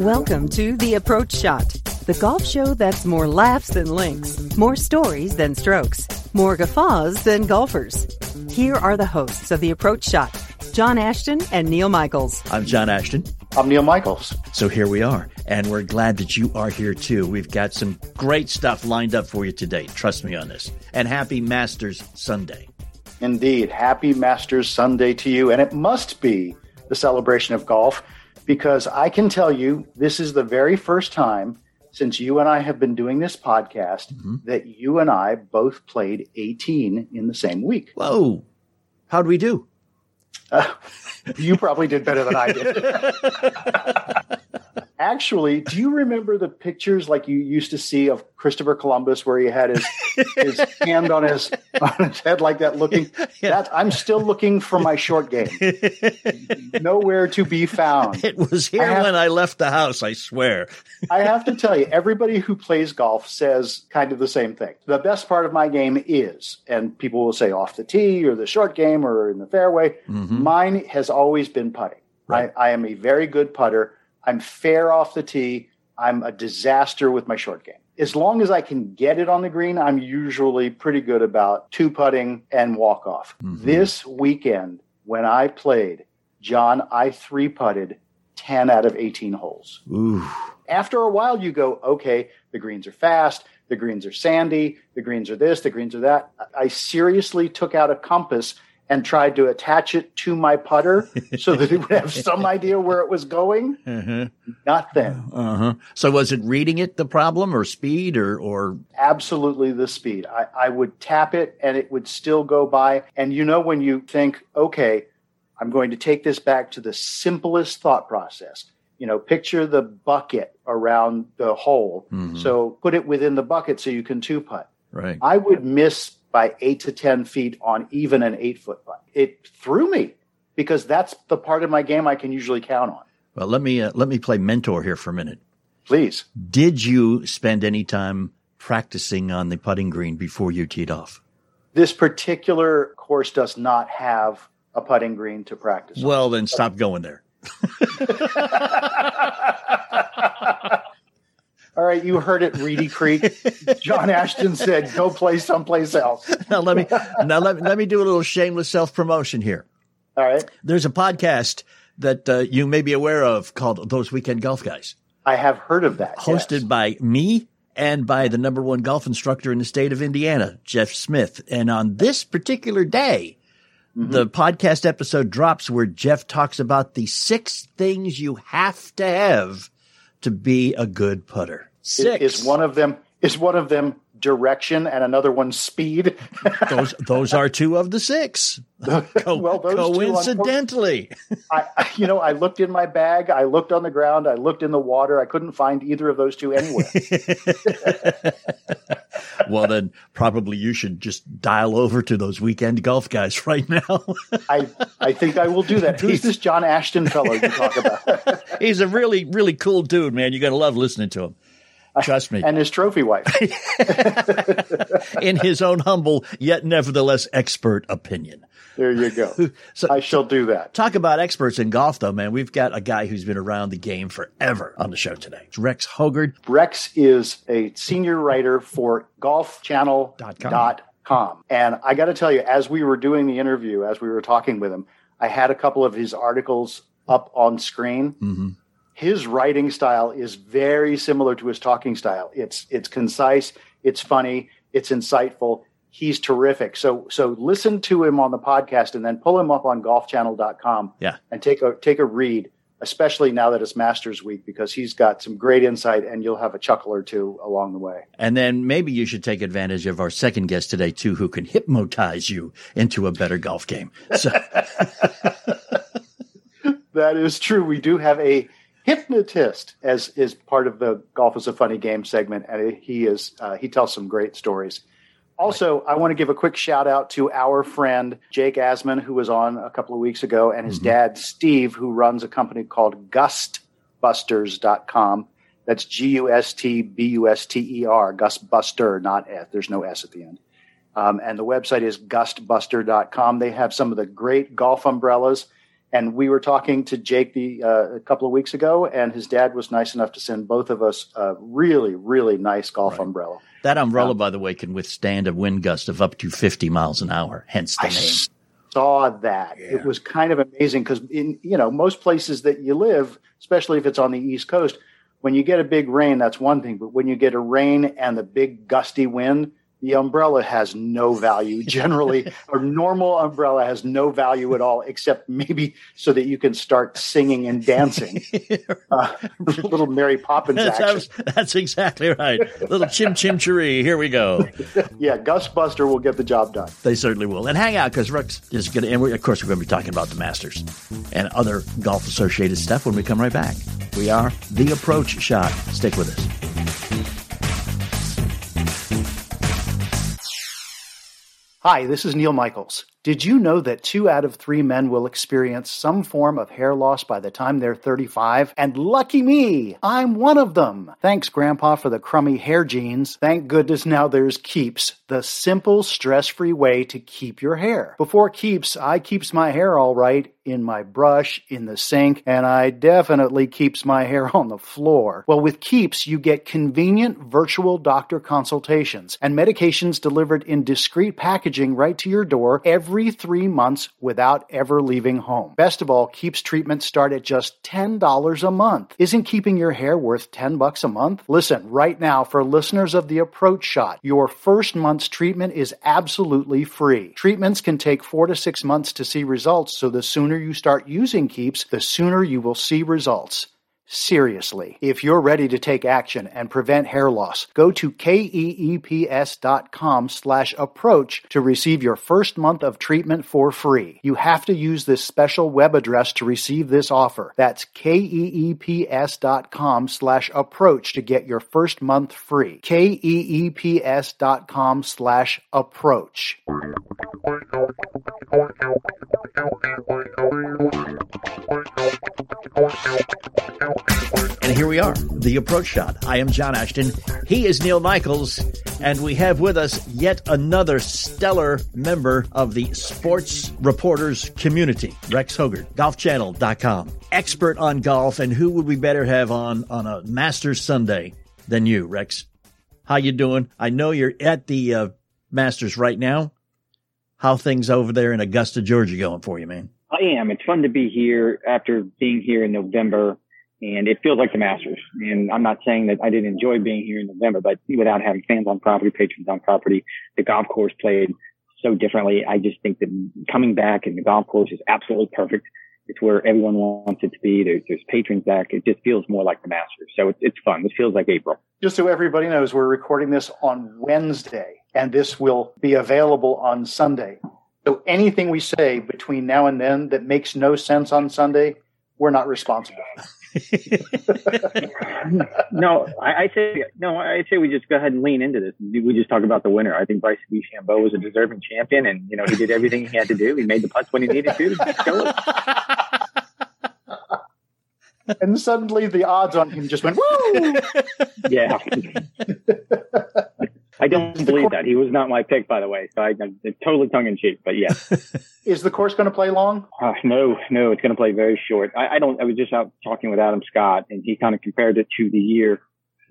Welcome to The Approach Shot, the golf show that's more laughs than links, more stories than strokes, more guffaws than golfers. Here are the hosts of The Approach Shot, John Ashton and Neil Michaels. I'm John Ashton. I'm Neil Michaels. So here we are, and we're glad that you are here too. We've got some great stuff lined up for you today. Trust me on this. And happy Masters Sunday. Indeed. Happy Masters Sunday to you. And it must be the celebration of golf because I can tell you this is the very first time since you and I have been doing this podcast mm-hmm. that you and I both played 18 in the same week. Whoa. How'd we do? Uh, you probably did better than I did. Actually, do you remember the pictures like you used to see of Christopher Columbus where he had his his hand on his on his head like that looking? Yeah. That I'm still looking for my short game. Nowhere to be found. It was here I have, when I left the house, I swear. I have to tell you, everybody who plays golf says kind of the same thing. The best part of my game is, and people will say off the tee or the short game or in the fairway. Mm-hmm. Mine has always been putting. Right. I, I am a very good putter I'm fair off the tee. I'm a disaster with my short game. As long as I can get it on the green, I'm usually pretty good about two putting and walk off. Mm-hmm. This weekend, when I played, John, I three putted 10 out of 18 holes. Ooh. After a while, you go, okay, the greens are fast, the greens are sandy, the greens are this, the greens are that. I seriously took out a compass and tried to attach it to my putter so that it would have some idea where it was going. Mm-hmm. Nothing. Uh-huh. So was it reading it the problem or speed or, or? Absolutely the speed. I, I would tap it and it would still go by. And you know, when you think, okay, I'm going to take this back to the simplest thought process. You know, picture the bucket around the hole. Mm-hmm. So put it within the bucket so you can two putt. Right. I would miss by eight to 10 feet on even an eight foot putt. It threw me because that's the part of my game I can usually count on. Well, let me, uh, let me play mentor here for a minute. Please. Did you spend any time practicing on the putting green before you teed off? This particular course does not have a putting green to practice. Well, on. then stop going there. All right, you heard it, Reedy Creek. John Ashton said, "Go play someplace else." now let me now let me, let me do a little shameless self promotion here. All right. There's a podcast that uh, you may be aware of called Those Weekend Golf Guys. I have heard of that. Hosted yes. by me and by the number one golf instructor in the state of Indiana, Jeff Smith. And on this particular day, mm-hmm. the podcast episode drops where Jeff talks about the six things you have to have to be a good putter. Six is, one of them. Is one of them direction and another one speed? those those are two of the six. Co- well, coincidentally, two, I, you know, I looked in my bag, I looked on the ground, I looked in the water. I couldn't find either of those two anywhere. well, then probably you should just dial over to those weekend golf guys right now. I I think I will do that. Who's this John Ashton fellow you talk about? He's a really really cool dude, man. You got to love listening to him. Trust me. and his trophy wife. In his own humble yet nevertheless expert opinion. There you go. So, I shall do that. Talk about experts in golf, though, man. We've got a guy who's been around the game forever on the show today. It's Rex Hoggard. Rex is a senior writer for golfchannel.com. And I got to tell you, as we were doing the interview, as we were talking with him, I had a couple of his articles up on screen. Mm-hmm. His writing style is very similar to his talking style. It's it's concise, it's funny, it's insightful. He's terrific. So so listen to him on the podcast and then pull him up on golfchannel.com Yeah. and take a take a read, especially now that it's Masters Week, because he's got some great insight and you'll have a chuckle or two along the way. And then maybe you should take advantage of our second guest today too, who can hypnotize you into a better golf game. So That is true. We do have a hypnotist as is part of the Golf is a Funny Game segment, and he is uh, he tells some great stories. Also, I want to give a quick shout out to our friend Jake Asman, who was on a couple of weeks ago, and his dad Steve, who runs a company called GustBusters.com. That's G U S T B U S T E R, Gustbuster, not S. There's no S at the end. Um, and the website is gustbuster.com. They have some of the great golf umbrellas. And we were talking to Jake the, uh, a couple of weeks ago, and his dad was nice enough to send both of us a really, really nice golf Right. umbrella. that umbrella, by the way, can withstand a wind gust of up to 50 miles an hour, hence the I name. saw that. It was kind of amazing because in you know most places that you live, especially if it's on the East Coast, when you get a big rain, that's one thing. But when you get a rain and the big gusty wind, the umbrella has no value. Generally, a normal umbrella has no value at all, except maybe so that you can start singing and dancing. Uh, little Mary Poppins That's, action. that's, exactly right. Little chim chim cheree. Here we go. Yeah, Gustbuster will get the job done. They certainly will. And hang out because Rex is going to, and of course, we're going to be talking about the Masters and other golf associated stuff when we come right back. We are The Approach Shot. Stick with us. Hi, this is Neil Michaels. Did you know that two out of three men will experience some form of hair loss by the time they're 35? And lucky me, I'm one of them. Thanks, Grandpa, for the crummy hair genes. Thank goodness now there's Keeps, the simple, stress free way to keep your hair. Before Keeps, I keeps my hair all right in my brush, in the sink, and I definitely keeps my hair on the floor. Well, with Keeps, you get convenient virtual doctor consultations and medications delivered in discreet packaging right to your door every three months without ever leaving home. Best of all, Keeps treatments start at just $10 a month. Isn't keeping your hair worth 10 bucks a month? Listen, right now, for listeners of the Approach Shot, your first month's treatment is absolutely free. Treatments can take four to six months to see results, so the sooner you start using Keeps, the sooner you will see results. Seriously, if you're ready to take action and prevent hair loss, go to keeps.com slash approach to receive your first month of treatment for free. You have to use this special web address to receive this offer. That's keeps.com slash approach to get your first month free. keeps.com slash approach. And here we are, The Approach Shot. I am John Ashton. He is Neil Michaels. And we have with us yet another stellar member of the sports reporters community, Rex Hoggard, golfchannel.com. Expert on golf. And who would we better have on on a Masters Sunday than you, Rex? How you doing? I know you're at the uh, Masters right now. How things over there in Augusta, Georgia going for you, man? I am. It's fun to be here after being here in November, and it feels like the Masters. And I'm not saying that I didn't enjoy being here in November, but without having fans on property, patrons on property, the golf course played so differently. I just think that coming back and the golf course is absolutely perfect. It's where everyone wants it to be. There's, there's patrons back. It just feels more like the Masters. So it's, it's fun. This feels like April. Just so everybody knows, we're recording this on Wednesday, and this will be available on Sunday. So anything we say between now and then that makes no sense on Sunday, we're not responsible. no, I, I say no. I say we just go ahead and lean into this. We just talk about the winner. I think Bryce DeChambeau was a deserving champion, and you know he did everything he had to do. He made the putts when he needed to. to and suddenly the odds on him just went woo. Yeah. I don't believe that. He was not my pick, by the way. So I, I'm totally tongue in cheek, but yes. Is the course going to play long? Uh, no, no, it's going to play very short. I, I don't, I was just out talking with Adam Scott and he kind of compared it to the year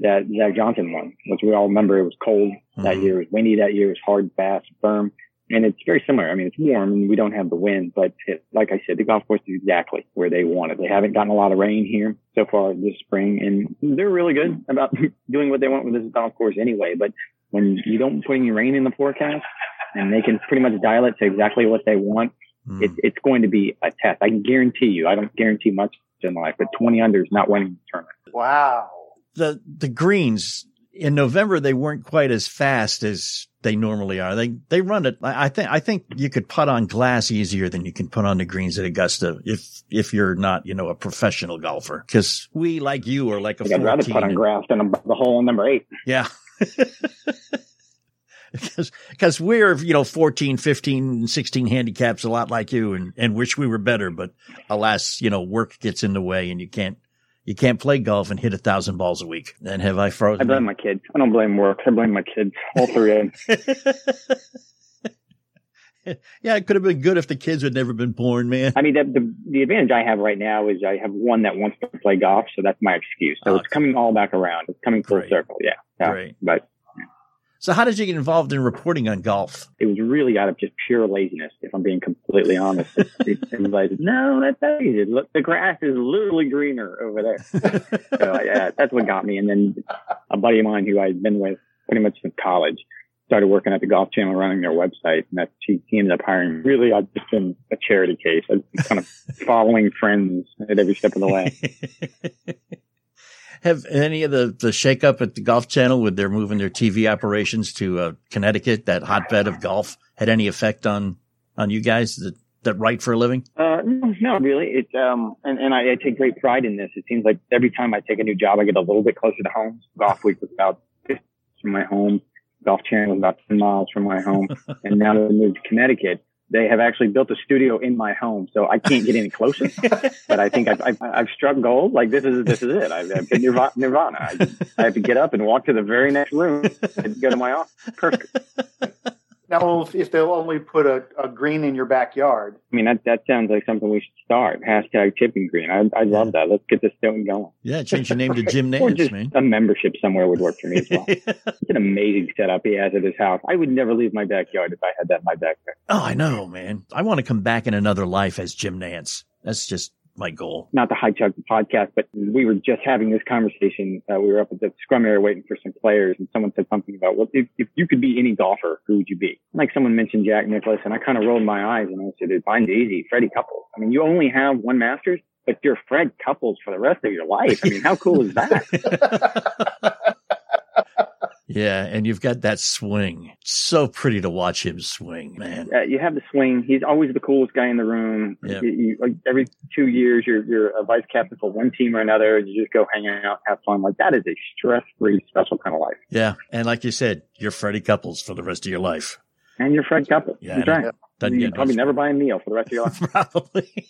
that Zach Johnson won, which we all remember. It was cold that Mhm. year. It was windy that year. It was hard, fast, firm. And it's very similar. I mean, it's warm and we don't have the wind, but it, like I said, the golf course is exactly where they want it. They haven't gotten a lot of rain here so far this spring and they're really good about doing what they want with this golf course anyway. But when you don't put any rain in the forecast and they can pretty much dial it to exactly what they want, Mm. it, it's going to be a test. I can guarantee you, I don't guarantee much in life, but 20 under is not winning the tournament. Wow. the the greens in November they weren't quite as fast as they normally are. They they run it. I I think I think you could putt on glass easier than you can put on the greens at Augusta if if you're not you know a professional golfer. Because we like you are like a I'd rather 14 put on grass than the hole in number eight. Yeah. Because, because we're, you know, 14, 15, 16 handicaps a lot like you and, and wish we were better. But alas, you know, work gets in the way and you can't, you can't play golf and hit a thousand balls a week. And have I frozen? I blame my kids. I don't blame work. I blame my kids. All three of them. yeah, it could have been good if the kids had never been born, man. I mean, the, the, the advantage I have right now is I have one that wants to play golf, so that's my excuse. So Oh, it's coming all back around. It's coming full Great. circle. Yeah. yeah. Great. But So how did you get involved in reporting on golf? it was really out of just pure laziness, if I'm being completely honest. Everybody's like, no, that's not easy. Look, the grass is literally greener over there. so yeah, that's what got me. And then a buddy of mine who I'd been with pretty much since college started working at the Golf Channel, running their website, and that he, he ended up hiring. me. Really, I've just been a charity case. I've been kind of following friends at every step of the way. Have any of the, the shakeup at the Golf Channel with their moving their TV operations to uh, Connecticut, that hotbed of golf, had any effect on on you guys that, that write for a living? Uh, no, not really. It's um, and, and I, I take great pride in this. It seems like every time I take a new job, I get a little bit closer to home. Golf Week was about from my home. Golf Channel was about 10 miles from my home. and now that I moved to Connecticut, they have actually built a studio in my home, so I can't get any closer. but I think I've, I've, I've struck gold. Like this is this is it. I've, I've hit nirvana. nirvana. I, I have to get up and walk to the very next room and go to my office. Perfect. Now, if, if they'll only put a, a green in your backyard, I mean, that that sounds like something we should start. Hashtag tipping green. I I love that. Let's get this thing going. Yeah, change your name to Jim Or Nance, just man. a membership somewhere would work for me as well. it's an amazing setup he has at his house. I would never leave my backyard if I had that in my backyard. oh, I know, man. I want to come back in another life as Jim Nantz. That's just my goal. Not to hijack the podcast, but we were just having this conversation. Uh, we were up at the scrum area waiting for some players, and someone said something about, "Well, if, if you could be any golfer, who would you be?" Like someone mentioned Jack Nicklaus, and I kind of rolled my eyes and I said, "Mine's easy, Freddie Couples." I mean, you only have one Masters, but you're Fred Couples for the rest of your life. I mean, how cool is that? Yeah, and you've got that swing. So pretty to watch him swing, man. uh, you have the swing. He's always the coolest guy in the room. Yeah. You, you, like, every two years, you're you're a vice captain for one team or another. You just go hang out, have fun. Like that is a stress-free, special kind of life. Yeah, and like you said, you're Freddie Couples for the rest of your life. And you're Fred Couple. Yeah, That's I right. Doesn't You get probably much- never buy a meal for the rest of your life. Probably.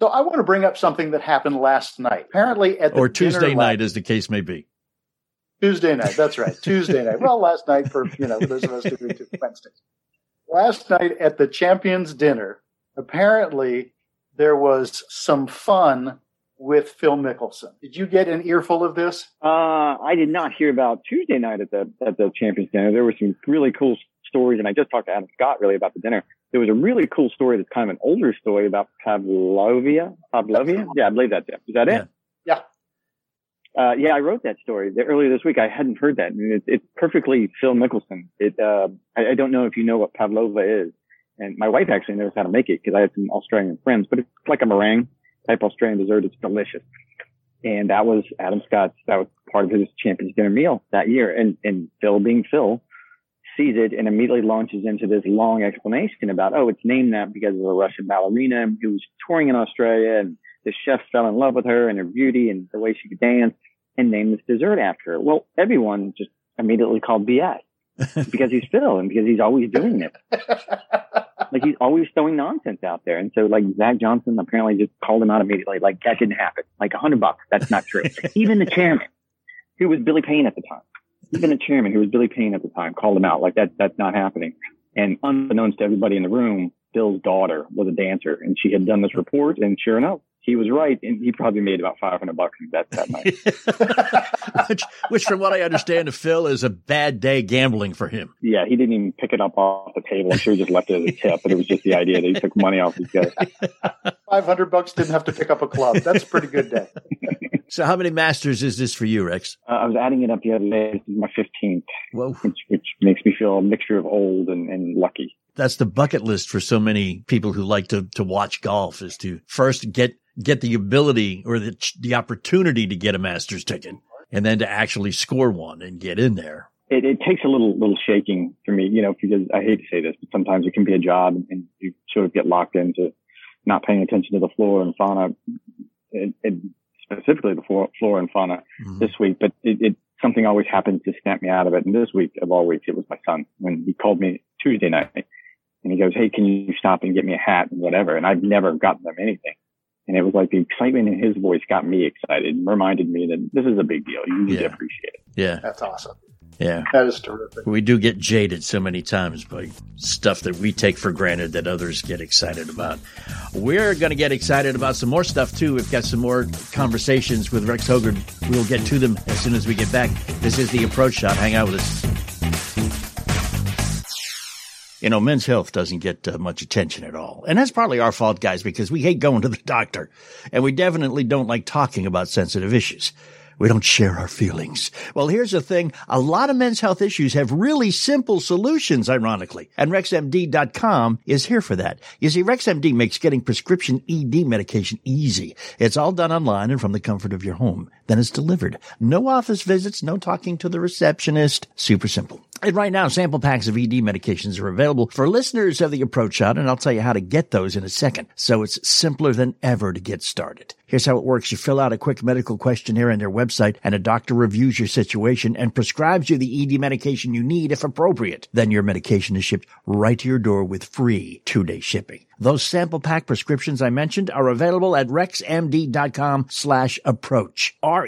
so I want to bring up something that happened last night. Apparently, at the or Tuesday la- night, as the case may be. Tuesday night. That's right. Tuesday night. Well, last night for you know those of us who do Wednesdays. Last night at the champions dinner, apparently there was some fun with Phil Mickelson. Did you get an earful of this? Uh, I did not hear about Tuesday night at the at the Champions Dinner. There were some really cool stories, and I just talked to Adam Scott really about the dinner. There was a really cool story that's kind of an older story about Pavlovia. Pavlovia? Yeah, I believe that's it. Is that it? Uh, yeah, I wrote that story earlier this week. I hadn't heard that. And it, it's perfectly Phil Mickelson. It, uh, I, I don't know if you know what Pavlova is. And my wife actually knows how to make it because I had some Australian friends, but it's like a meringue type Australian dessert. It's delicious. And that was Adam Scott's, that was part of his Champions Dinner meal that year. And, and Phil being Phil sees it and immediately launches into this long explanation about, oh, it's named that because of a Russian ballerina who was touring in Australia and the chef fell in love with her and her beauty and the way she could dance and named this dessert after her. Well, everyone just immediately called BS because he's Phil and because he's always doing it. Like he's always throwing nonsense out there. And so like Zach Johnson apparently just called him out immediately. Like that didn't happen. Like a hundred bucks. That's not true. Even the chairman, who was Billy Payne at the time, even the chairman who was Billy Payne at the time called him out. Like that, that's not happening. And unbeknownst to everybody in the room, Bill's daughter was a dancer and she had done this report. And sure enough, he was right, and he probably made about 500 bucks in bet that night. which, which, from what I understand to Phil, is a bad day gambling for him. Yeah, he didn't even pick it up off the table. I'm sure he just left it as a tip, but it was just the idea that he took money off his guy. 500 bucks didn't have to pick up a club. That's a pretty good day. so, how many masters is this for you, Rex? Uh, I was adding it up the other day. This is my 15th, Whoa. which, which makes me feel a mixture of old and, and lucky that's the bucket list for so many people who like to to watch golf is to first get get the ability or the the opportunity to get a master's ticket and then to actually score one and get in there. It, it takes a little little shaking for me, you know, because I hate to say this, but sometimes it can be a job and you sort of get locked into not paying attention to the floor and fauna, and, specifically the floor, floor and fauna mm-hmm. this week. But it, it something always happens to snap me out of it. And this week of all weeks, it was my son when he called me Tuesday night and he goes, Hey, can you stop and get me a hat and whatever? And I've never gotten them anything. And it was like the excitement in his voice got me excited and reminded me that this is a big deal. You need yeah. to appreciate it. Yeah. That's awesome. Yeah. That is terrific. We do get jaded so many times by stuff that we take for granted that others get excited about. We're going to get excited about some more stuff too. We've got some more conversations with Rex Hoggard. We'll get to them as soon as we get back. This is the approach shot. Hang out with us you know, men's health doesn't get uh, much attention at all. And that's partly our fault, guys, because we hate going to the doctor and we definitely don't like talking about sensitive issues. We don't share our feelings. Well, here's the thing. A lot of men's health issues have really simple solutions, ironically. And RexMD.com is here for that. You see, RexMD makes getting prescription ED medication easy. It's all done online and from the comfort of your home. Then it's delivered. No office visits, no talking to the receptionist. Super simple. And right now, sample packs of ED medications are available for listeners of the approach shot, and I'll tell you how to get those in a second. So it's simpler than ever to get started. Here's how it works. You fill out a quick medical questionnaire on their website and a doctor reviews your situation and prescribes you the ED medication you need if appropriate. Then your medication is shipped right to your door with free two day shipping. Those sample pack prescriptions I mentioned are available at rexmd.com slash approach. R-E-X-M-D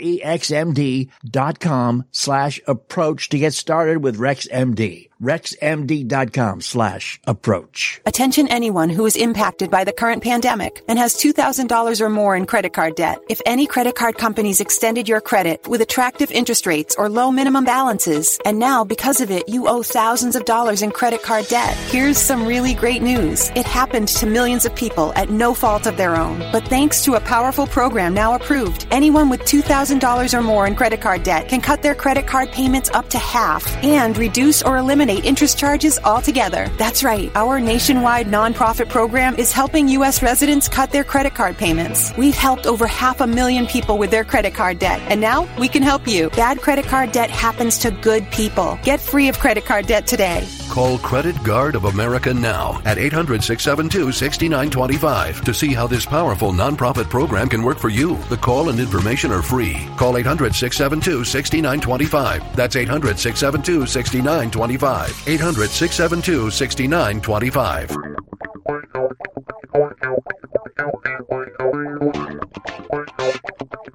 dot com slash approach to get started with RexMD rexmd.com slash approach. Attention anyone who is impacted by the current pandemic and has $2,000 or more in credit card debt. If any credit card companies extended your credit with attractive interest rates or low minimum balances, and now because of it, you owe thousands of dollars in credit card debt. Here's some really great news. It happened to millions of people at no fault of their own. But thanks to a powerful program now approved, anyone with $2,000 or more in credit card debt can cut their credit card payments up to half and reduce or eliminate eliminate interest charges altogether. That's right. Our nationwide nonprofit program is helping U.S. residents cut their credit card payments. We've helped over half a million people with their credit card debt, and now we can help you. Bad credit card debt happens to good people. Get free of credit card debt today. Call Credit Guard of America now at 800 672 6925 to see how this powerful nonprofit program can work for you. The call and information are free. Call 800 672 6925. That's 800 672 6925. 800 672 6925.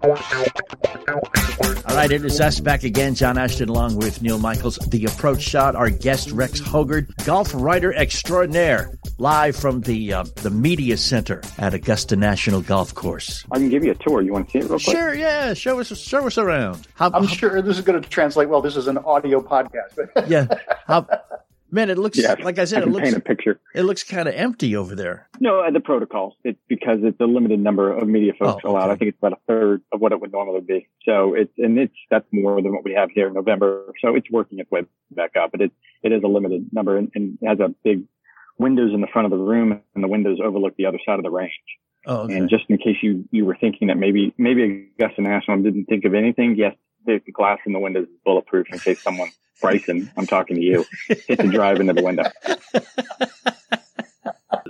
All right, it is us back again. John Ashton along with Neil Michaels. The approach shot, our guest Rex Hoggard, golf writer extraordinaire, live from the uh, the media center at Augusta National Golf Course. I can give you a tour. You want to see it real quick? Sure, yeah. Show us show us around. How, I'm how, sure this is going to translate well. This is an audio podcast. yeah. How, Man, it looks like I said. I it looks paint a picture. It looks kind of empty over there. No, uh, the protocols. It's because it's a limited number of media folks oh, allowed. Okay. I think it's about a third of what it would normally be. So it's and it's that's more than what we have here in November. So it's working its way back up, but it it is a limited number and, and has a big windows in the front of the room, and the windows overlook the other side of the range. Oh, okay. And just in case you you were thinking that maybe maybe Augusta National didn't think of anything, yes, the glass in the windows is bulletproof in case someone Bryson, I'm talking to you. Hit the drive into the window.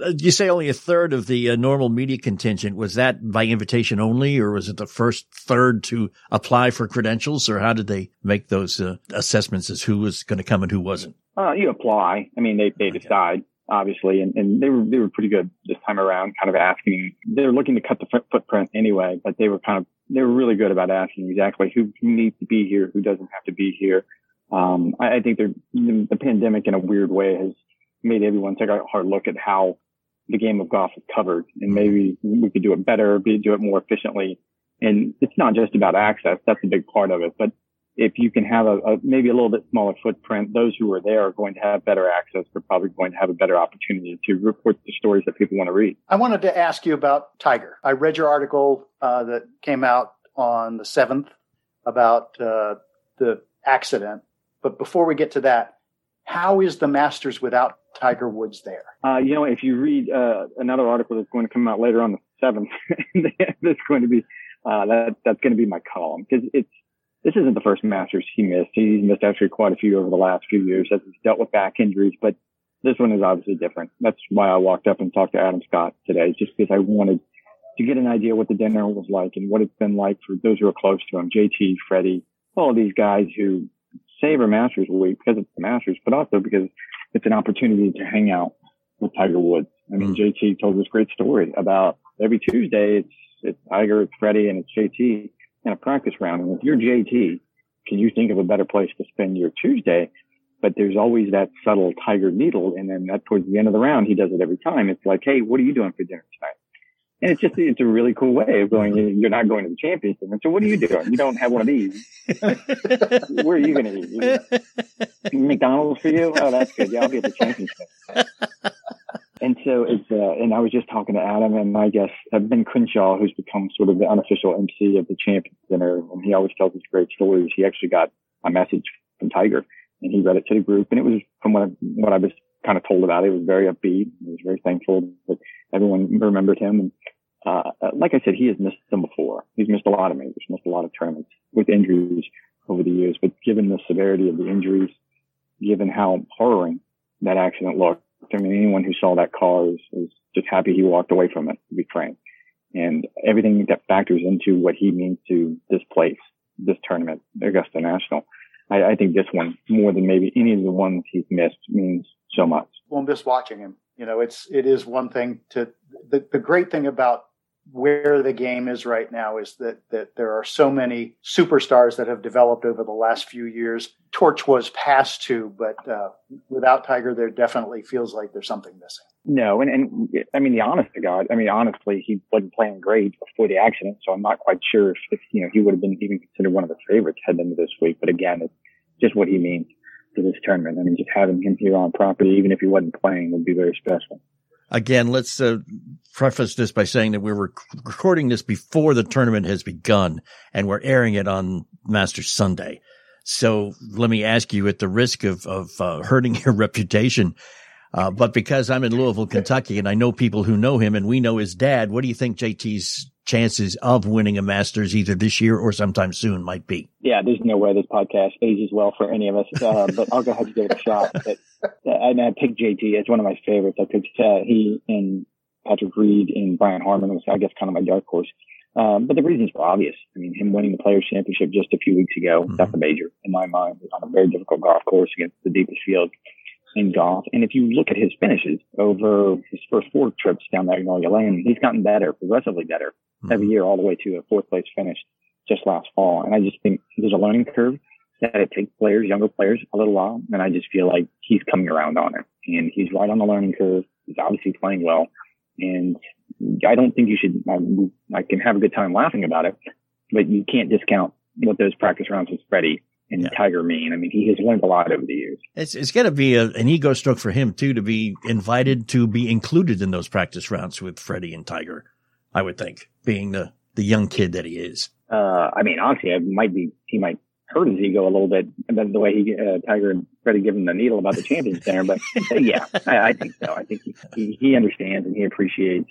you say only a third of the uh, normal media contingent was that by invitation only, or was it the first third to apply for credentials, or how did they make those uh, assessments as who was going to come and who wasn't? Uh, you apply. I mean, they they okay. decide obviously, and, and they were they were pretty good this time around, kind of asking. They were looking to cut the footprint anyway, but they were kind of they were really good about asking exactly who, who needs to be here, who doesn't have to be here. Um, I, I think the, the pandemic in a weird way has made everyone take a hard look at how the game of golf is covered and maybe we could do it better, do it more efficiently. And it's not just about access. That's a big part of it. But if you can have a, a, maybe a little bit smaller footprint, those who are there are going to have better access. They're probably going to have a better opportunity to report the stories that people want to read. I wanted to ask you about Tiger. I read your article uh, that came out on the seventh about uh, the accident. But before we get to that, how is the Masters without Tiger Woods there? Uh, you know, if you read uh, another article that's going to come out later on the seventh, that's going to be uh, that that's going to be my column because it's this isn't the first Masters he missed. He's missed actually quite a few over the last few years as he's dealt with back injuries, but this one is obviously different. That's why I walked up and talked to Adam Scott today, just because I wanted to get an idea what the dinner was like and what it's been like for those who are close to him, JT, Freddie, all these guys who savor Masters week because it's the Masters, but also because it's an opportunity to hang out with Tiger Woods. I mean, mm. JT told this great story about every Tuesday it's, it's Tiger, it's Freddie, and it's JT in a practice round. And if you're JT, can you think of a better place to spend your Tuesday? But there's always that subtle tiger needle. And then that towards the end of the round, he does it every time. It's like, Hey, what are you doing for dinner tonight? And it's just, it's a really cool way of going, you're not going to the championship. And so what are you doing? You don't have one of these. Where are you going to eat? McDonald's for you? Oh, that's good. Yeah, I'll be at the championship. And so it's, uh, and I was just talking to Adam and my guest, Ben Crenshaw, who's become sort of the unofficial MC of the Champions Dinner. And he always tells these great stories. He actually got a message from Tiger and he read it to the group. And it was from what, I, what I was kind of told about it. Was very upbeat. He was very thankful that everyone remembered him. And, uh, like I said, he has missed them before. He's missed a lot of majors, missed a lot of tournaments with injuries over the years. But given the severity of the injuries, given how horrible that accident looked, I mean, anyone who saw that car is, is just happy he walked away from it, to be frank. And everything that factors into what he means to this place, this tournament, Augusta National. I, I think this one, more than maybe any of the ones he's missed, means so much. We'll miss watching him. You know, it's, it is one thing to, the, the great thing about where the game is right now is that that there are so many superstars that have developed over the last few years. Torch was passed to, but uh, without Tiger, there definitely feels like there's something missing. No, and and I mean the honest to God, I mean honestly, he wasn't playing great before the accident, so I'm not quite sure if, if you know he would have been even considered one of the favorites heading into this week. But again, it's just what he means to this tournament. I mean, just having him here on property, even if he wasn't playing, would be very special. Again, let's uh, preface this by saying that we're rec- recording this before the tournament has begun and we're airing it on Masters Sunday. So let me ask you at the risk of, of uh, hurting your reputation, uh, but because I'm in Louisville, Kentucky, and I know people who know him and we know his dad, what do you think JT's chances of winning a Masters either this year or sometime soon might be? Yeah, there's no way this podcast ages well for any of us, uh, but I'll go ahead and give it a shot. But, uh, and I picked JT. It's one of my favorites. I picked uh, he and Patrick Reed and Brian Harman was, I guess, kind of my dark horse. Um, but the reasons were obvious. I mean, him winning the Players Championship just a few weeks ago, mm-hmm. that's a major in my mind. on a very difficult golf course against the deepest field in golf. And if you look at his finishes over his first four trips down Magnolia Lane, he's gotten better, progressively better mm-hmm. every year, all the way to a fourth place finish just last fall. And I just think there's a learning curve that it takes players, younger players, a little while. And I just feel like he's coming around on it, and he's right on the learning curve. He's obviously playing well. And I don't think you should, I, I can have a good time laughing about it, but you can't discount what those practice rounds with Freddie and yeah. Tiger mean. I mean, he has learned a lot over the years. It's, it's got to be a, an ego stroke for him too, to be invited to be included in those practice rounds with Freddie and Tiger. I would think being the, the young kid that he is. Uh, I mean, honestly, it might be, he might hurt his ego a little bit about the way he, uh, Tiger and Freddie give him the needle about the champions dinner. But, yeah, I, I, think so. I think he, he understands and he appreciates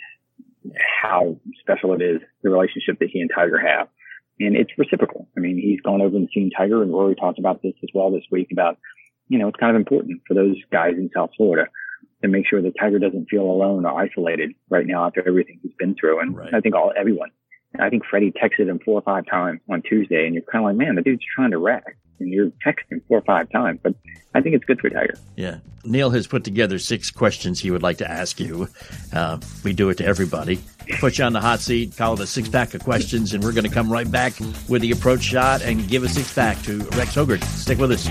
how special it is, the relationship that he and Tiger have. And it's reciprocal. I mean, he's gone over and seen Tiger and Rory talked about this as well this week about, you know, it's kind of important for those guys in South Florida to make sure that Tiger doesn't feel alone or isolated right now after everything he's been through. And right. I think all, everyone, I think Freddie texted him four or five times on Tuesday and you're kind of like, man, the dude's trying to wreck and you're texting four or five times, but I think it's good for Tiger. Yeah. Neil has put together six questions he would like to ask you. Uh, we do it to everybody. Put you on the hot seat, call it a six pack of questions, and we're going to come right back with the approach shot and give a six pack to Rex Hoggard. Stick with us.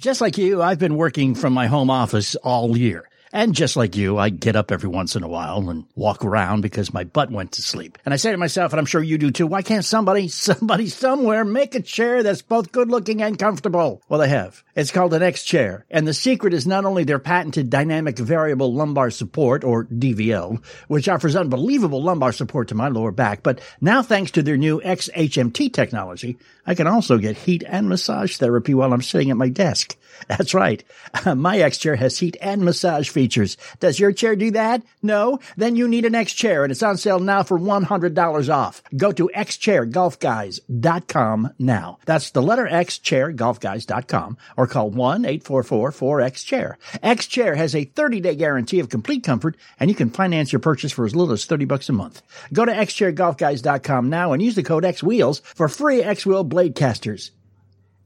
Just like you, I've been working from my home office all year. And just like you, I get up every once in a while and walk around because my butt went to sleep. And I say to myself, and I'm sure you do too, why can't somebody, somebody somewhere make a chair that's both good looking and comfortable? Well, they have. It's called an X chair. And the secret is not only their patented dynamic variable lumbar support, or DVL, which offers unbelievable lumbar support to my lower back, but now thanks to their new XHMT technology, I can also get heat and massage therapy while I'm sitting at my desk. That's right. My X chair has heat and massage features. Does your chair do that? No? Then you need an X chair and it's on sale now for $100 off. Go to xchairgolfguys.com now. That's the letter X chairgolfguys.com or call 1-844-4X-chair. X chair has a 30 day guarantee of complete comfort and you can finance your purchase for as little as 30 bucks a month. Go to xchairgolfguys.com now and use the code XWheels for free X Wheel blade casters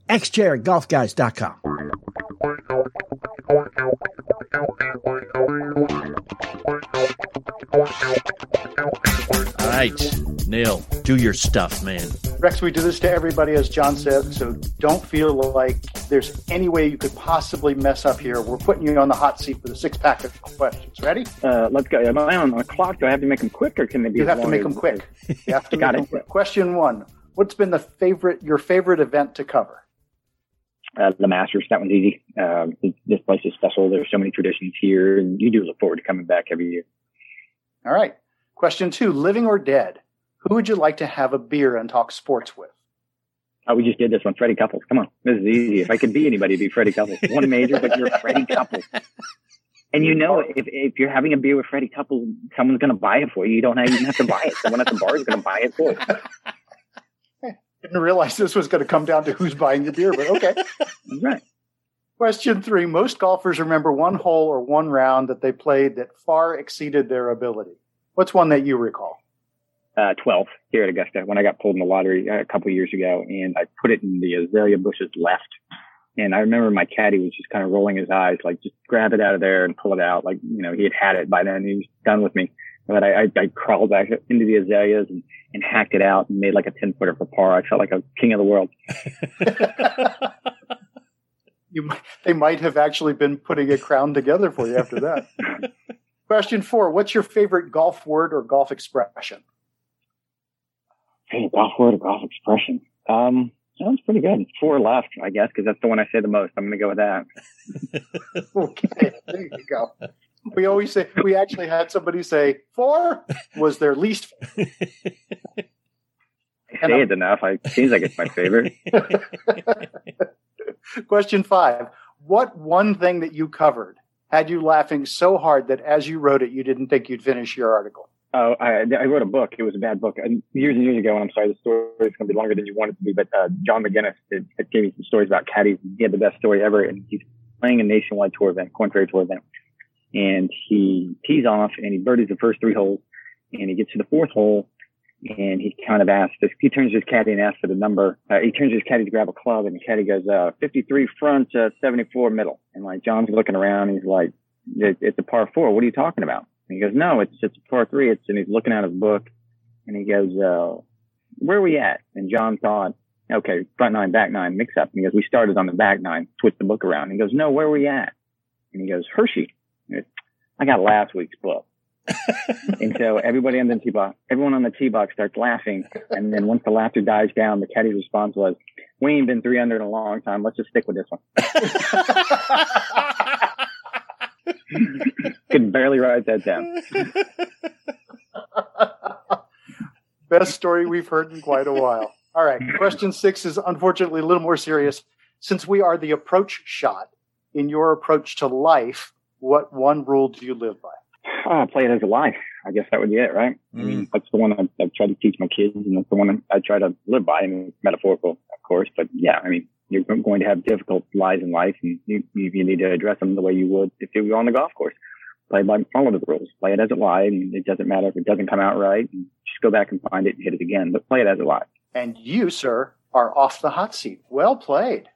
xchairgolfguys.com. All right, Neil, do your stuff, man. Rex, we do this to everybody, as John said, so don't feel like there's any way you could possibly mess up here. We're putting you on the hot seat for the six pack of questions. Ready? Uh, let's go. Am I on the clock? Do I have to make them quick, or can they be? You have to make them quick. You have to Got make it. them quick. Question one: What's been the favorite, your favorite event to cover? Uh, the Masters. That one's easy. This- this place is special. There's so many traditions here, and you do look forward to coming back every year. All right. Question two: Living or dead? Who would you like to have a beer and talk sports with? Oh, we just did this one, Freddie Couples. Come on, this is easy. If I could be anybody, it'd be Freddie Couples. One major, but you're Freddie Couples. And you know, if if you're having a beer with Freddie Couples, someone's going to buy it for you. You don't even have to buy it. Someone at the bar is going to buy it for you. Didn't realize this was going to come down to who's buying the beer, but okay. Right. Question three: Most golfers remember one hole or one round that they played that far exceeded their ability. What's one that you recall? uh, 12 here at Augusta when I got pulled in the lottery uh, a couple of years ago, and I put it in the azalea bushes left. And I remember my caddy was just kind of rolling his eyes, like just grab it out of there and pull it out, like you know he had had it by then. He was done with me. But I, I, I crawled back into the azaleas and, and hacked it out and made like a 10 footer for par. I felt like a king of the world. You, they might have actually been putting a crown together for you after that. Question four: What's your favorite golf word or golf expression? Hey, golf word or golf expression? Um, sounds pretty good. Four left, I guess, because that's the one I say the most. I'm going to go with that. Okay, there you go. We always say we actually had somebody say four was their least. I say it enough. I, it seems like it's my favorite. Question five: What one thing that you covered had you laughing so hard that as you wrote it, you didn't think you'd finish your article? Oh, I, I wrote a book. It was a bad book and years and years ago. And I'm sorry, the story is going to be longer than you want it to be. But uh, John McGinnis did, it gave me some stories about caddies. He had the best story ever, and he's playing a nationwide tour event, Korn Ferry Tour event, and he tees off and he birdies the first three holes, and he gets to the fourth hole, and he kind of asks, this, he turns his caddy and asks for the number. Uh, he turns to his caddy to grab a club, and the caddy goes, uh, 53 front, uh, 74 middle. And like John's looking around, he's like, it, it's a par four. What are you talking about? And he goes, no, it's it's a par three. It's and he's looking at his book, and he goes, uh, where are we at? And John thought, okay, front nine, back nine, mix up. And he goes, we started on the back nine, switched the book around. And he goes, no, where are we at? And he goes, Hershey. I got last week's book. and so everybody on the tee box, everyone on the tee box starts laughing. And then once the laughter dies down, the caddy's response was, we ain't been three under in a long time. Let's just stick with this one. Could barely write that down. Best story we've heard in quite a while. All right. Question six is unfortunately a little more serious. Since we are the approach shot in your approach to life, what one rule do you live by? Ah, play it as a life. I guess that would be it, right? I mean, that's the one I've, I've tried to teach my kids, and that's the one I try to live by. I mean, metaphorical, of course, but yeah, I mean, you're going to have difficult lies in life, and you, you, you need to address them the way you would if you were on the golf course. Play by follow the rules. Play it as a lie, and it doesn't matter if it doesn't come out right. Just go back and find it and hit it again, but play it as a lie. And you, sir, are off the hot seat. Well played.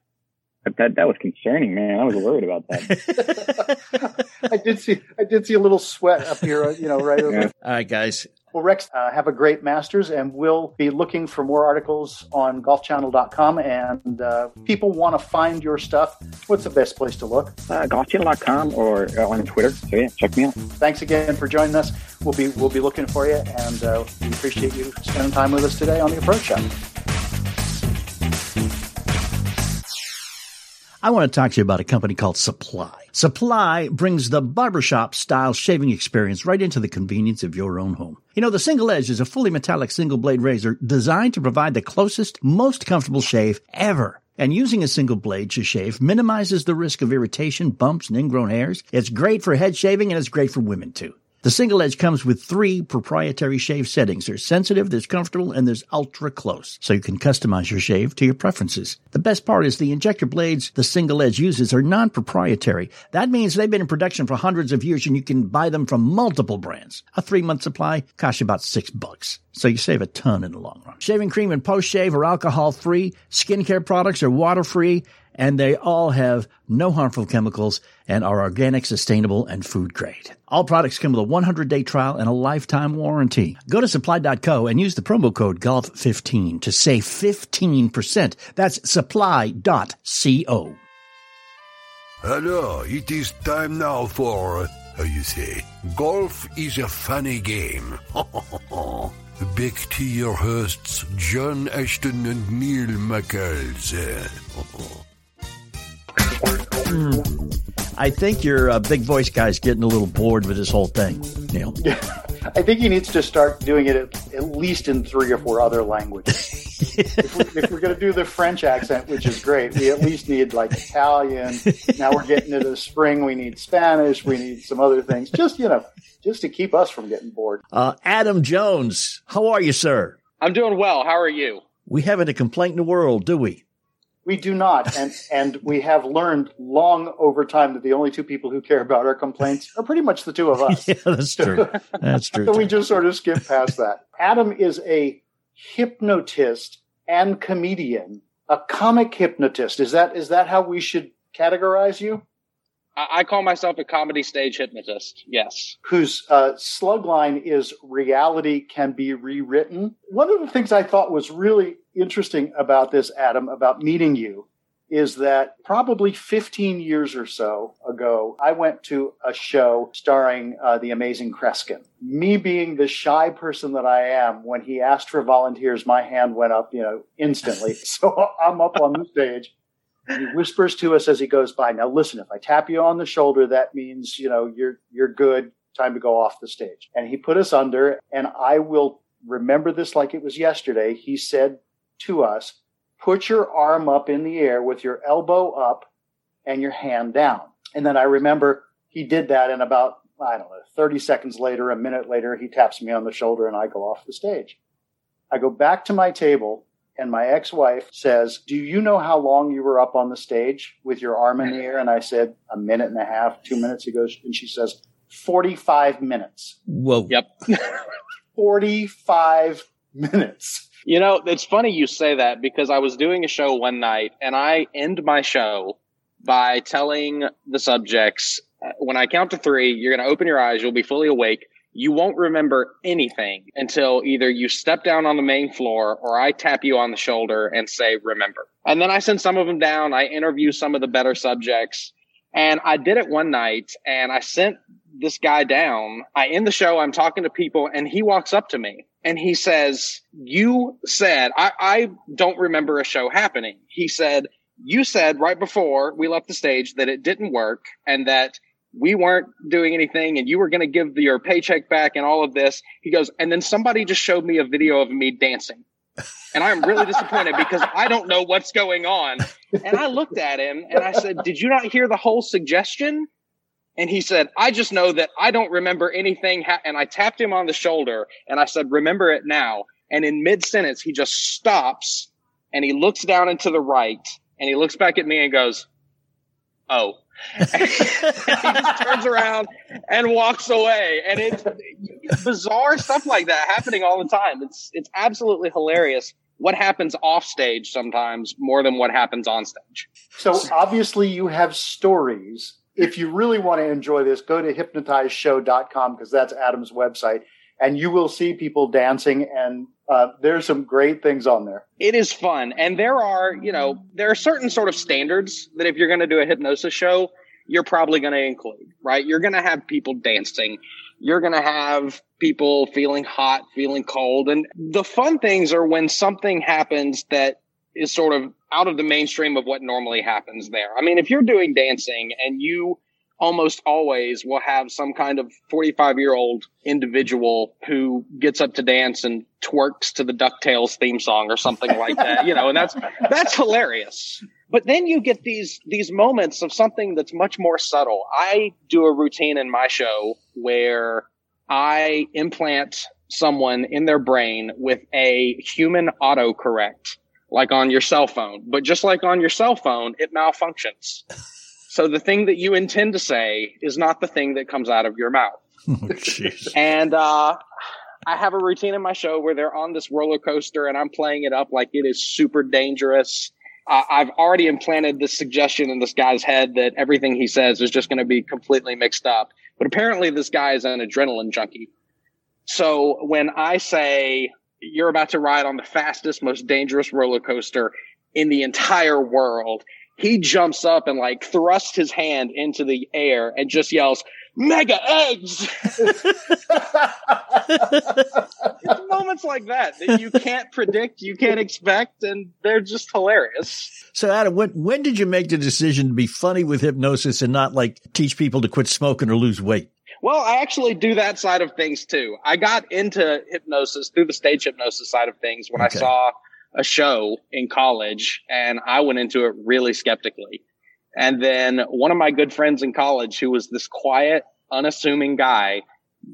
But that that was concerning, man. I was worried about that. I did see I did see a little sweat up here, you know, right over Yeah. All right, guys. Well, Rex, uh, have a great Masters, and we'll be looking for more articles on golfchannel.com. And uh, people want to find your stuff. What's the best place to look? Uh, golfchannel.com or uh, on Twitter. So yeah, check me out. Thanks again for joining us. We'll be we'll be looking for you, and uh, we appreciate you spending time with us today on the Approach Shot. I want to talk to you about a company called Supply. Supply brings the barbershop style shaving experience right into the convenience of your own home. You know, the Single Edge is a fully metallic single blade razor designed to provide the closest, most comfortable shave ever. And using a single blade to shave minimizes the risk of irritation, bumps, and ingrown hairs. It's great for head shaving and it's great for women too. The single edge comes with three proprietary shave settings. There's sensitive, there's comfortable, and there's ultra close. So you can customize your shave to your preferences. The best part is the injector blades the single edge uses are non-proprietary. That means they've been in production for hundreds of years and you can buy them from multiple brands. A three month supply costs you about six bucks. So you save a ton in the long run. Shaving cream and post shave are alcohol free. Skincare products are water free and they all have no harmful chemicals and are organic, sustainable, and food grade. All products come with a 100 day trial and a lifetime warranty. Go to supply.co and use the promo code GOLF15 to save 15%. That's supply.co. Hello, it is time now for, how you say, golf is a funny game. Back to your hosts, John Ashton and Neil McCalls. I think your uh, big voice guy's getting a little bored with this whole thing, Neil. I think he needs to start doing it at, at least in three or four other languages. if, we, are going to do the French accent, which is great, we at least need like Italian. Now we're getting into the spring. We need Spanish. We need some other things. Just you know, just to keep us from getting bored. Uh, Adam Jones, how are you, sir? I'm doing well. How are you? We haven't a complaint in the world, do we? We do not, and and we have learned long over time that the only two people who care about our complaints are pretty much the two of us. yeah, that's true. That's true. so we just sort of skip past that. Adam is a hypnotist and comedian, a comic hypnotist. Is that is that how we should categorize you? I call myself a comedy stage hypnotist. Yes. Whose uh, slug line is reality can be rewritten. One of the things I thought was really interesting about this, Adam, about meeting you, is that probably 15 years or so ago, I went to a show starring uh, the amazing Kreskin. Me being the shy person that I am, when he asked for volunteers, my hand went up, you know, instantly. so I'm up on the stage he whispers to us as he goes by. Now, listen, if I tap you on the shoulder, that means, you know, you're, you're good. Time to go off the stage. And he put us under and I will remember this like it was yesterday. He said to us, put your arm up in the air with your elbow up and your hand down. And then I remember he did that and about, I don't know, 30 seconds later, a minute later, he taps me on the shoulder and I go off the stage. I go back to my table and my ex-wife says, "Do you know how long you were up on the stage with your arm in the air?" And I said, "A minute and a half, two minutes." He goes, and she says, "45 minutes." Whoa. Yep. 45 minutes. You know, it's funny you say that because I was doing a show one night and I end my show by telling the subjects, uh, when I count to three, you're going to open your eyes, you'll be fully awake you won't remember anything until either you step down on the main floor or I tap you on the shoulder and say, remember. And then I send some of them down. I interview some of the better subjects. And I did it one night and I sent this guy down. I end the show. I'm talking to people and he walks up to me and he says, you said, I, I don't remember a show happening. He said, you said right before we left the stage that it didn't work and that we weren't doing anything and you were going to give your paycheck back and all of this. He goes, and then somebody just showed me a video of me dancing. And I'm really disappointed because I don't know what's going on. And I looked at him and I said, Did you not hear the whole suggestion? And he said, I just know that I don't remember anything. Ha-. And I tapped him on the shoulder and I said, Remember it now. And in mid sentence, he just stops and he looks down and to the right and he looks back at me and goes, Oh he just turns around and walks away. And it's, bizarre stuff like that happening all the time. It's it's absolutely hilarious what happens off stage sometimes more than what happens on stage. So obviously you have stories. If you really want to enjoy this, go to hypnotizeshow.com because that's Adam's website. and you will see people dancing and uh, there's some great things on there. It is fun. And there are, you know, there are certain sort of standards that if you're going to do a hypnosis show, you're probably going to include, right? You're going to have people dancing. You're going to have people feeling hot, feeling cold. And the fun things are when something happens that is sort of out of the mainstream of what normally happens there. I mean, if you're doing dancing and you almost always will have some kind of 45 year old individual who gets up to dance and twerks to the DuckTales theme song or something like that, you know, and that's, that's hilarious. But then you get these, these moments of something that's much more subtle. I do a routine in my show where I implant someone in their brain with a human autocorrect, like on your cell phone. But just like on your cell phone, it malfunctions. So the thing that you intend to say is not the thing that comes out of your mouth. Oh, and uh, I have a routine in my show where they're on this roller coaster and I'm playing it up like it is super dangerous. Uh, I've already implanted this suggestion in this guy's head that everything he says is just going to be completely mixed up. But apparently, this guy is an adrenaline junkie. So when I say you're about to ride on the fastest, most dangerous roller coaster in the entire world, he jumps up and like thrusts his hand into the air and just yells, mega eggs. it's moments like that that you can't predict, you can't expect, and they're just hilarious. So, Adam, when when did you make the decision to be funny with hypnosis and not like teach people to quit smoking or lose weight? Well, I actually do that side of things too. I got into hypnosis through the stage hypnosis side of things when okay. I saw a show in college and I went into it really skeptically. And then one of my good friends in college, who was this quiet, unassuming guy,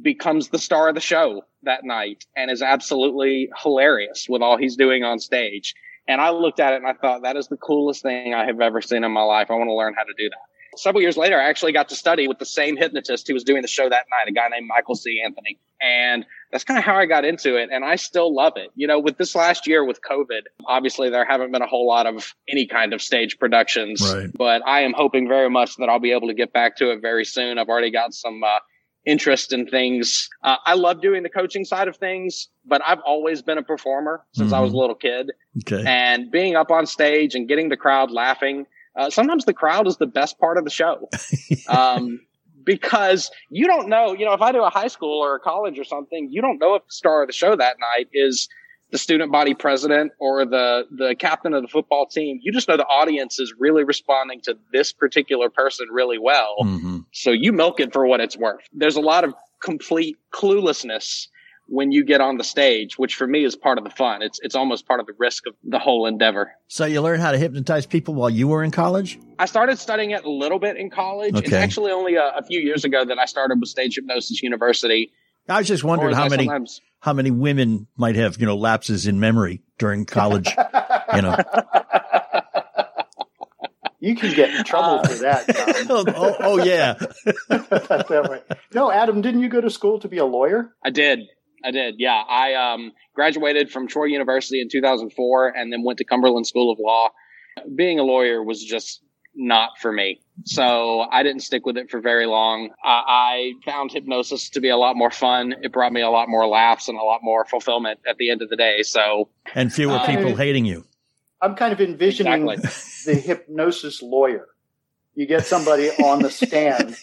becomes the star of the show that night and is absolutely hilarious with all he's doing on stage. And I looked at it and I thought, that is the coolest thing I have ever seen in my life. I want to learn how to do that several years later, I actually got to study with the same hypnotist who was doing the show that night, a guy named Michael C. Anthony. And that's kind of how I got into it. And I still love it. You know, with this last year with COVID, obviously there haven't been a whole lot of any kind of stage productions, right. but I am hoping very much that I'll be able to get back to it very soon. I've already got some, uh, interest in things. Uh, I love doing the coaching side of things, but I've always been a performer since mm-hmm. I was a mm-hmm. little kid. Okay. And being up on stage and getting the crowd laughing uh, sometimes the crowd is the best part of the show. um, because you don't know, you know, if I do a high school or a college or something, you don't know if the star of the show that night is the student body president or the, the captain of the football team. You just know the audience is really responding to this particular person really well. Mm-hmm. So you milk it for what it's worth. There's a lot of complete cluelessness when you get on the stage, which for me is part of the fun. It's it's almost part of the risk of the whole endeavor. So you learned how to hypnotize people while you were in college? I started studying it a little bit in college. Okay. It's actually only a, a, few years ago that I started with Stage Hypnosis University. I was just wondering how many sometimes... how many women might have, you know, lapses in memory during college, you know. You can get in trouble uh, for that. oh, oh, oh, yeah. that way. No, Adam, didn't you go to school to be a lawyer? I did. I did. Yeah. I um, graduated from Troy University in 2004 and then went to Cumberland School of Law. Being a lawyer was just not for me. So I didn't stick with it for very long. I found hypnosis to be a lot more fun. It brought me a lot more laughs and a lot more fulfillment at the end of the day. So, and fewer uh, people hating you. I'm kind of envisioning exactly. the hypnosis lawyer. You get somebody on the stand.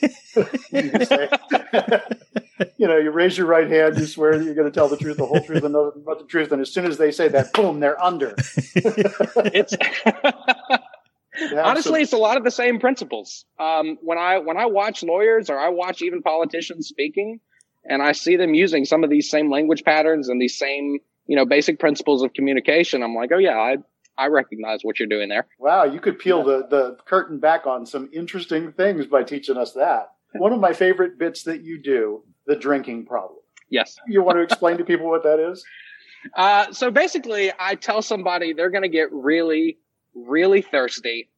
you, know, you raise your right hand, you swear that you're going to tell the truth, the whole truth, and nothing but the truth. And as soon as they say that, boom, they're under. it's honestly, some... it's a lot of the same principles. Um, when I when I watch lawyers or I watch even politicians speaking, and I see them using some of these same language patterns and these same you know basic principles of communication, I'm like, oh yeah, I I recognize what you're doing there. Wow, you could peel yeah. the, the curtain back on some interesting things by teaching us that. One of my favorite bits that you do, the drinking problem. Yes. You want to explain to people what that is? Uh, so basically, I tell somebody they're going to get really, really thirsty,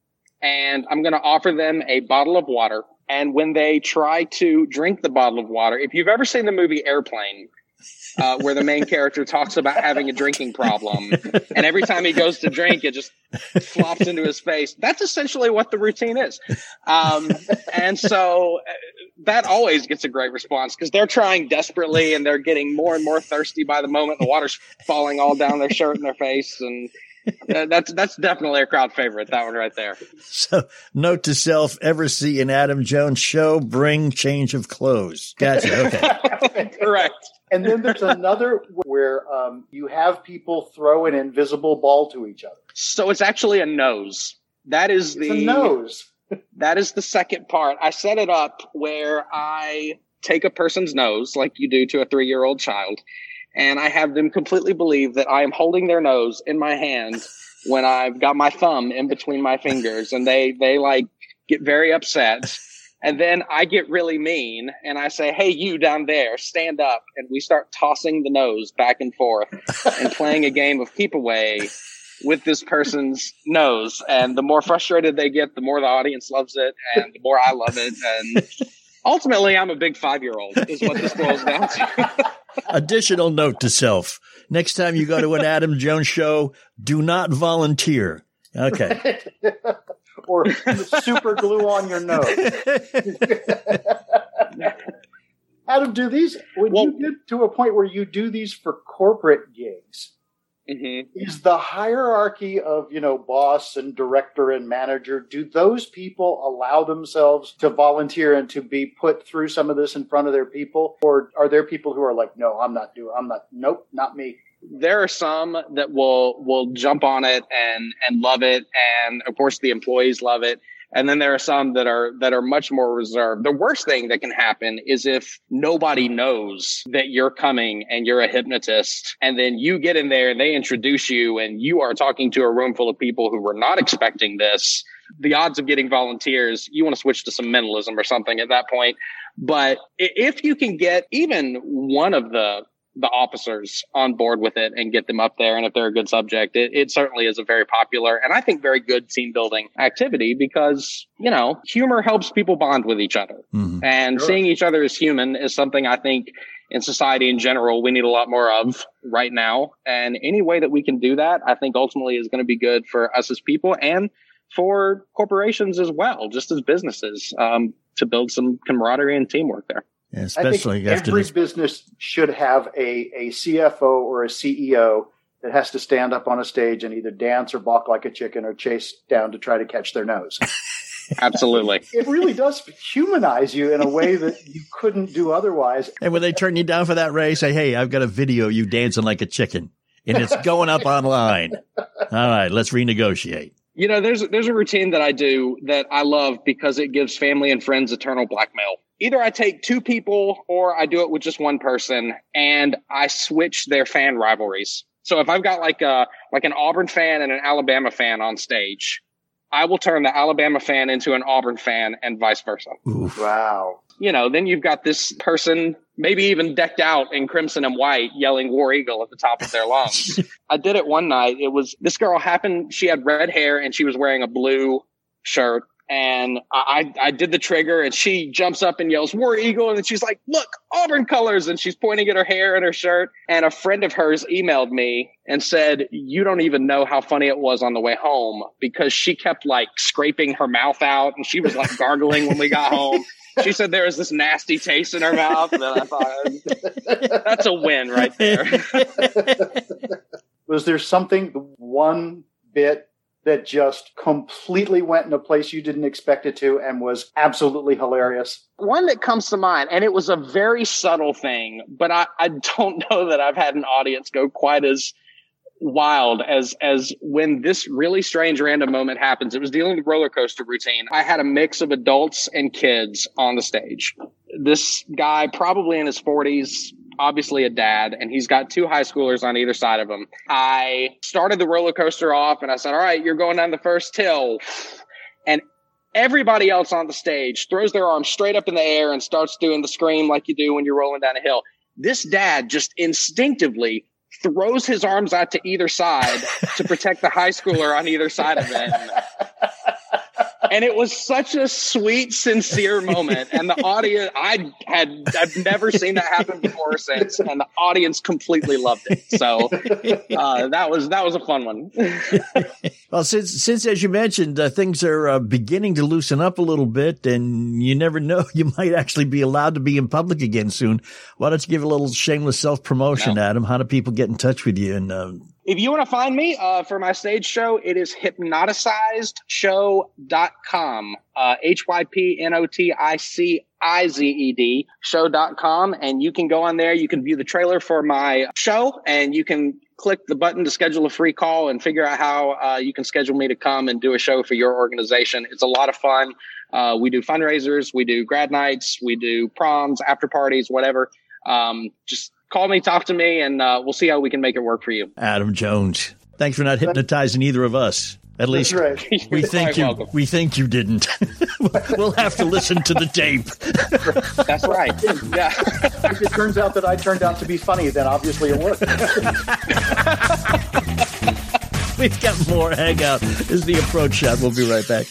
and I'm going to offer them a bottle of water. And when they try to drink the bottle of water, if you've ever seen the movie Airplane, uh, where the main character talks about having a drinking problem, and every time he goes to drink, it just flops into his face. That's essentially what the routine is. Um, and so uh, that always gets a great response because they're trying desperately and they're getting more and more thirsty by the moment. The water's falling all down their shirt and their face, and uh, that's that's definitely a crowd favorite. That one right there. So, note to self: ever see an Adam Jones show? Bring change of clothes. Gotcha. Okay. Correct. And then there's another where um, you have people throw an invisible ball to each other. So it's actually a nose. That is It's the a nose. That is the second part. I set it up where I take a person's nose, like you do to a three year old child, and I have them completely believe that I am holding their nose in my hand when I've got my thumb in between my fingers, and they they like get very upset. And then I get really mean and I say, Hey, you down there, stand up. And we start tossing the nose back and forth and playing a game of keep away with this person's nose. And the more frustrated they get, the more the audience loves it and the more I love it. And ultimately, I'm a big five year old, is what this boils down to. Additional note to self: next time you go to an Adam Jones show, do not volunteer. Okay. or super glue on your nose. Adam, do these when Well- you get to a point where you do these for corporate gigs? Mhm. Is the hierarchy of you know boss and director and manager? Do those people allow themselves to volunteer and to be put through some of this in front of their people, or are there people who are like, no, I'm not doing, I'm not, nope, not me. there are some that will will jump on it and and love it and of course the employees love it and then there are some that are that are much more reserved. The worst thing that can happen is if nobody knows that you're coming and you're a hypnotist and then you get in there and they introduce you and you are talking to a room full of people who were not expecting this. The odds of getting volunteers you want to switch to some mentalism or something at that point. But if you can get even one of the the officers on board with it and get them up there. And if they're a good subject, it, it certainly is a very popular and I think very good team building activity because, you know, humor helps people bond with each other. Mhm. And Sure. seeing each other as human is something I think in society in general we need a lot more of right now. And any way that we can do that, I think ultimately is going to be good for us as people and for corporations as well, just as businesses, um, to build some camaraderie and teamwork there. Especially I think after every this. business should have a, a CFO or a CEO that has to stand up on a stage and either dance or balk like a chicken or chase down to try to catch their nose. Absolutely. it really does humanize you in a way that you couldn't do otherwise. And when they turn you down for that race, say, "Hey, I've got a video of you dancing like a chicken, and it's going up online." All right, let's renegotiate. You know, there's there's a routine that I do that I love because it gives family and friends eternal blackmail. Either I take two people or I do it with just one person and I switch their fan rivalries. So if I've got like a like an Auburn fan and an Alabama fan on stage, I will turn the Alabama fan into an Auburn fan and vice versa. Oof. Wow. You know, then you've got this person maybe even decked out in crimson and white yelling War Eagle at the top of their lungs. I did it one night. It was this girl happened, she had red hair and she was wearing a blue shirt. And I, I did the trigger and she jumps up and yells War Eagle. And she's like, look, Auburn colors. And she's pointing at her hair and her shirt. And a friend of hers emailed me and said, you don't even know how funny it was on the way home because she kept like scraping her mouth out and she was like gargling when we got home. She said there was this nasty taste in her mouth. And I thought, that's a win right there. Was there something, one bit that just completely went in a place you didn't expect it to and was absolutely hilarious? one that comes to mind, and it was a very subtle thing, but I, I don't know that I've had an audience go quite as wild as as when this really strange random moment happens. It was dealing with roller coaster routine. I had a mix of adults and kids on the stage. This guy, probably in his forties, obviously a dad, and he's got two high schoolers on either side of him. I started the roller coaster off, and I said, "All right, you're going down the first hill," and everybody else on the stage throws their arms straight up in the air and starts doing the scream like you do when you're rolling down a hill. This dad just instinctively throws his arms out to either side to protect the high schooler on either side of him. And it was such a sweet, sincere moment. And the audience, I had, I've never seen that happen before or since. And the audience completely loved it. So, uh, that was, that was a fun one. Well, since since as you mentioned, uh, things are uh, beginning to loosen up a little bit, and you never know, you might actually be allowed to be in public again soon. Why don't you give a little shameless self promotion, no. Adam? How do people get in touch with you? And uh, if you want to find me uh, for my stage show, it is hypnoticized.show.com. Uh, H Y P N O T I C I Z E D show.com. And you can go on there. You can view the trailer for my show and you can click the button to schedule a free call and figure out how uh, you can schedule me to come and do a show for your organization. It's a lot of fun. Uh, we do fundraisers, we do grad nights, we do proms, after parties, whatever. Um, just call me, talk to me, and uh, we'll see how we can make it work for you. Adam Jones, thanks for not hypnotizing either of us. At least right. we think you welcome. we think you didn't. we'll have to listen to the tape. That's right. Yeah. if it turns out that I turned out to be funny, then obviously it worked. We've got more. Hang out. This is the approach shot. We'll be right back.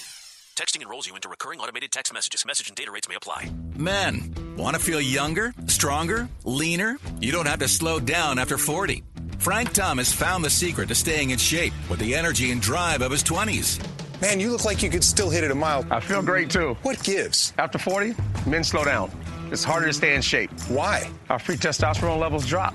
Texting enrolls you into recurring automated text messages. Message and data rates may apply. Men, want to feel younger, stronger, leaner? You don't have to slow down after 40. Frank Thomas found the secret to staying in shape with the energy and drive of his 20s. Man, you look like you could still hit it a mile. I feel great too. What gives? After 40, men slow down. It's harder to stay in shape. Why? Our free testosterone levels drop.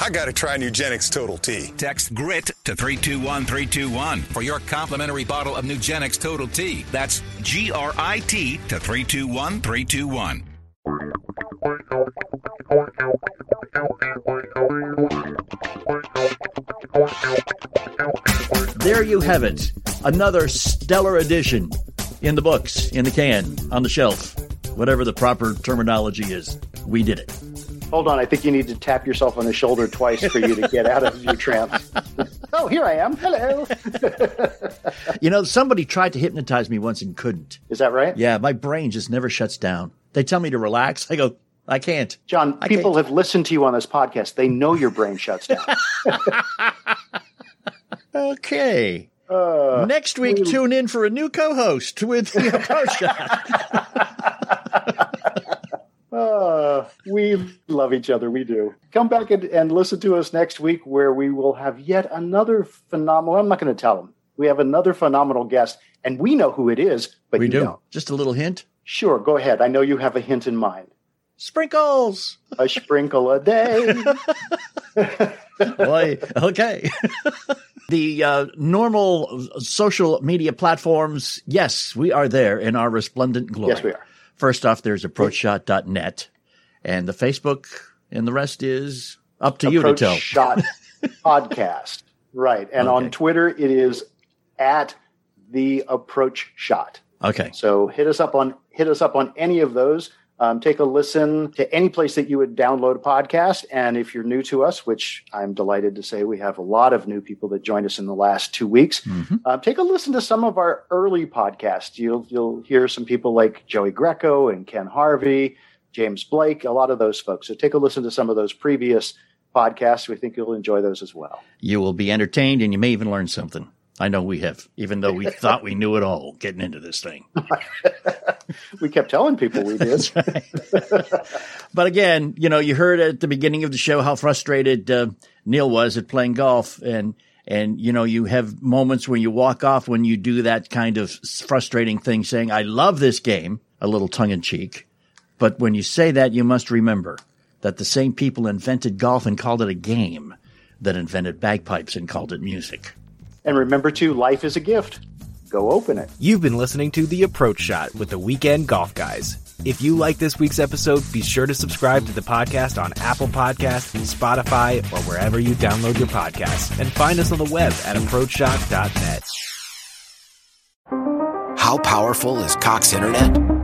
I got to try Nugenix Total T. Text GRIT to 321321 for your complimentary bottle of Nugenix Total T. That's G R I T to 321321. There you have it. Another stellar edition in the books, in the can, on the shelf, whatever the proper terminology is. We did it. Hold on, I think you need to tap yourself on the shoulder twice for you to get out of your trance. oh, here I am. Hello. you know, somebody tried to hypnotize me once and couldn't. Is that right? Yeah, my brain just never shuts down. They tell me to relax. I go, I can't. John, I people can't. have listened to you on this podcast. They know your brain shuts down. okay. Uh, Next week, we... tune in for a new co-host with the approach Uh, we love each other. We do. Come back and, and listen to us next week where we will have yet another phenomenal. I'm not going to tell them. We have another phenomenal guest, and we know who it is, but we you do. Don't. Just a little hint. Sure, go ahead. I know you have a hint in mind. Sprinkles. A sprinkle a day. Boy, okay. the uh, normal social media platforms, yes, we are there in our resplendent glory. Yes, we are. First off, there's approachshot.net and the Facebook, and the rest is up to Approach you to tell. Shot podcast. Right. And okay. on Twitter, it is at the approach shot. Okay. So hit us up on hit us up on any of those. Um, take a listen to any place that you would download a podcast. And if you're new to us, which I'm delighted to say we have a lot of new people that joined us in the last two weeks, mm-hmm. uh, take a listen to some of our early podcasts. You'll you'll hear some people like Joey Greco and Ken Harvey, James Blake, a lot of those folks. So take a listen to some of those previous podcasts. We think you'll enjoy those as well. You will be entertained, and you may even learn something. I know we have, even though we thought we knew it all getting into this thing. we kept telling people we did. But again, you know, you heard at the beginning of the show how frustrated uh, Neil was at playing golf, and and you know, you have moments when you walk off when you do that kind of frustrating thing, saying, "I love this game," a little tongue in cheek. But when you say that, you must remember that the same people invented golf and called it a game that invented bagpipes and called it music. And remember, too, life is a gift. Go open it. You've been listening to The Approach Shot with the Weekend Golf Guys. If you like this week's episode, be sure to subscribe to the podcast on Apple Podcasts, Spotify, or wherever you download your podcasts. And find us on the web at approachshot.net. How powerful is Cox Internet?